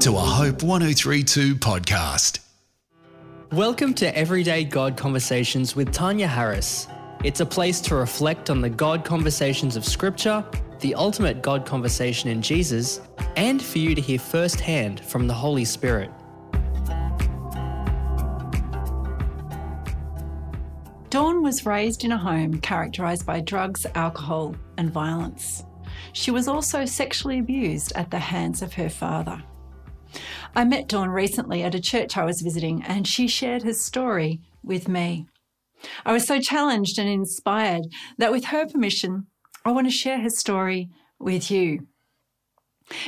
to a Hope 1032 podcast. Welcome to Everyday God Conversations with Tania Harris. It's a place to reflect on the God conversations of Scripture, the ultimate God conversation in Jesus, and for you to hear firsthand from the Holy Spirit. Dawn was raised in a home characterised by drugs, alcohol, and violence. She was also sexually abused at the hands of her father. I met Dawn recently at a church I was visiting, and she shared her story with me. I was so challenged and inspired that, with her permission, I want to share her story with you.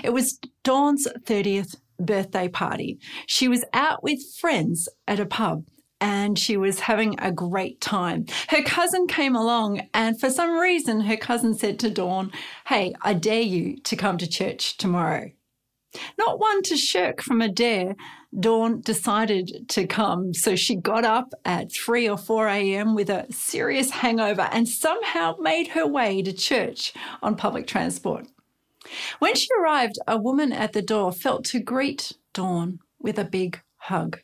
It was Dawn's 30th birthday party. She was out with friends at a pub and she was having a great time. Her cousin came along, and for some reason, her cousin said to Dawn, Hey, I dare you to come to church tomorrow. Not one to shirk from a dare, Dawn decided to come. So she got up at 3 or 4 a.m. with a serious hangover and somehow made her way to church on public transport. When she arrived, a woman at the door felt to greet Dawn with a big hug.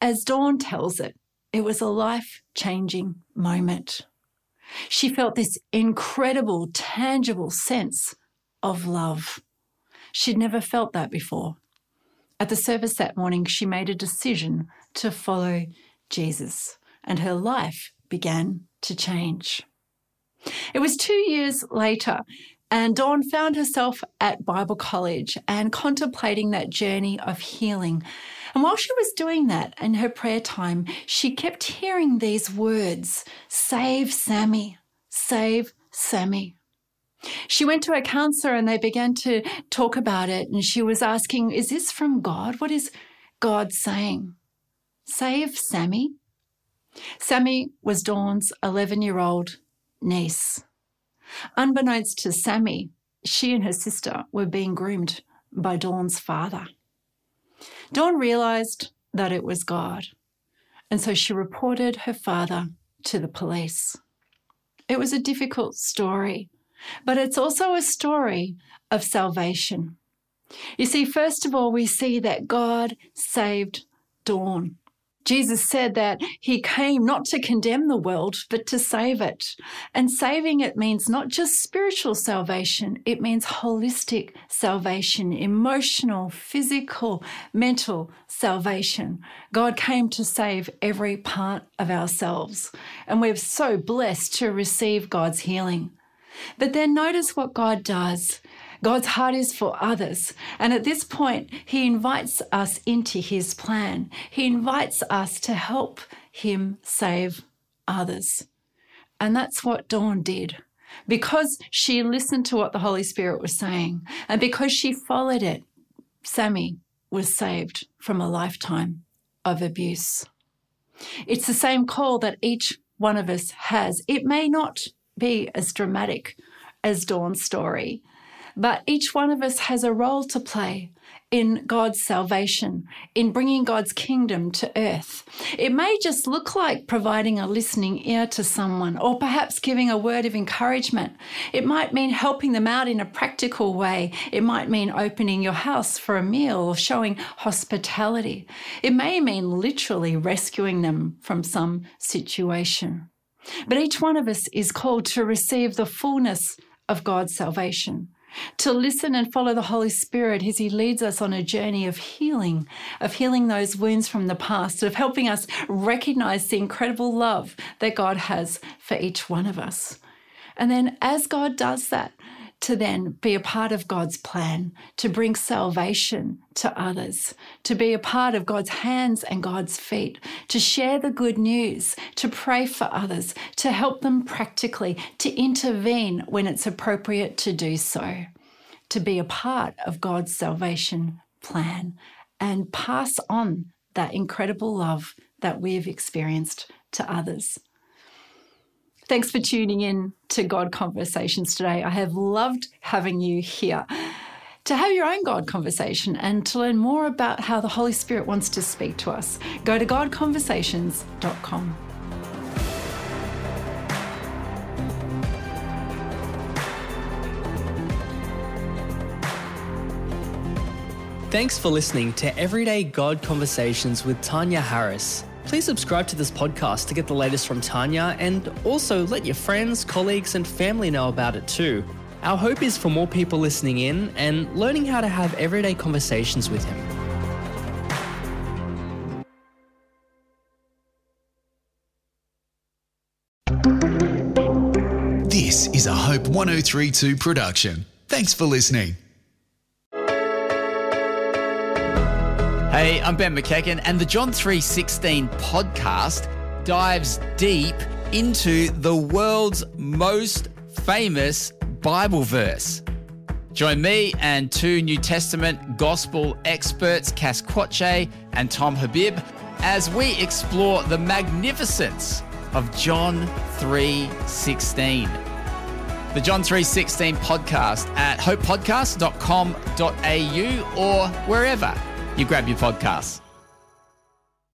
As Dawn tells it, it was a life changing moment. She felt this incredible, tangible sense of love. She'd never felt that before. At the service that morning, she made a decision to follow Jesus, and her life began to change. It was two years later, and Dawn found herself at Bible college and contemplating that journey of healing. And while she was doing that in her prayer time, she kept hearing these words Save Sammy, save Sammy. She went to a counselor and they began to talk about it. And she was asking, Is this from God? What is God saying? Save Sammy. Sammy was Dawn's 11 year old niece. Unbeknownst to Sammy, she and her sister were being groomed by Dawn's father. Dawn realized that it was God, and so she reported her father to the police. It was a difficult story but it's also a story of salvation. You see, first of all, we see that God saved Dawn. Jesus said that he came not to condemn the world, but to save it. And saving it means not just spiritual salvation, it means holistic salvation, emotional, physical, mental salvation. God came to save every part of ourselves. And we're so blessed to receive God's healing. But then notice what God does. God's heart is for others. And at this point, He invites us into His plan. He invites us to help Him save others. And that's what Dawn did. Because she listened to what the Holy Spirit was saying, and because she followed it, Sammy was saved from a lifetime of abuse. It's the same call that each one of us has. It may not be as dramatic as Dawn's story. But each one of us has a role to play in God's salvation, in bringing God's kingdom to earth. It may just look like providing a listening ear to someone, or perhaps giving a word of encouragement. It might mean helping them out in a practical way. It might mean opening your house for a meal or showing hospitality. It may mean literally rescuing them from some situation. But each one of us is called to receive the fullness of God's salvation, to listen and follow the Holy Spirit as He leads us on a journey of healing, of healing those wounds from the past, of helping us recognize the incredible love that God has for each one of us. And then, as God does that, to then be a part of God's plan, to bring salvation to others, to be a part of God's hands and God's feet, to share the good news, to pray for others, to help them practically, to intervene when it's appropriate to do so, to be a part of God's salvation plan and pass on that incredible love that we've experienced to others. Thanks for tuning in to God Conversations today. I have loved having you here to have your own God conversation and to learn more about how the Holy Spirit wants to speak to us. Go to godconversations.com. Thanks for listening to Everyday God Conversations with Tania Harris. Please subscribe to this podcast to get the latest from Tania and also let your friends, colleagues, and family know about it too. Our hope is for more people listening in and learning how to have everyday conversations with Him. This is a Hope 1032 production. Thanks for listening. Hey, I'm Ben McEachen, and the John 316 podcast dives deep into the world's most famous Bible verse. Join me and two New Testament gospel experts, Cass Quache and Tom Habib, as we explore the magnificence of John 3:16. The John 3:16 podcast at hopepodcast.com.au or wherever you grab your podcasts.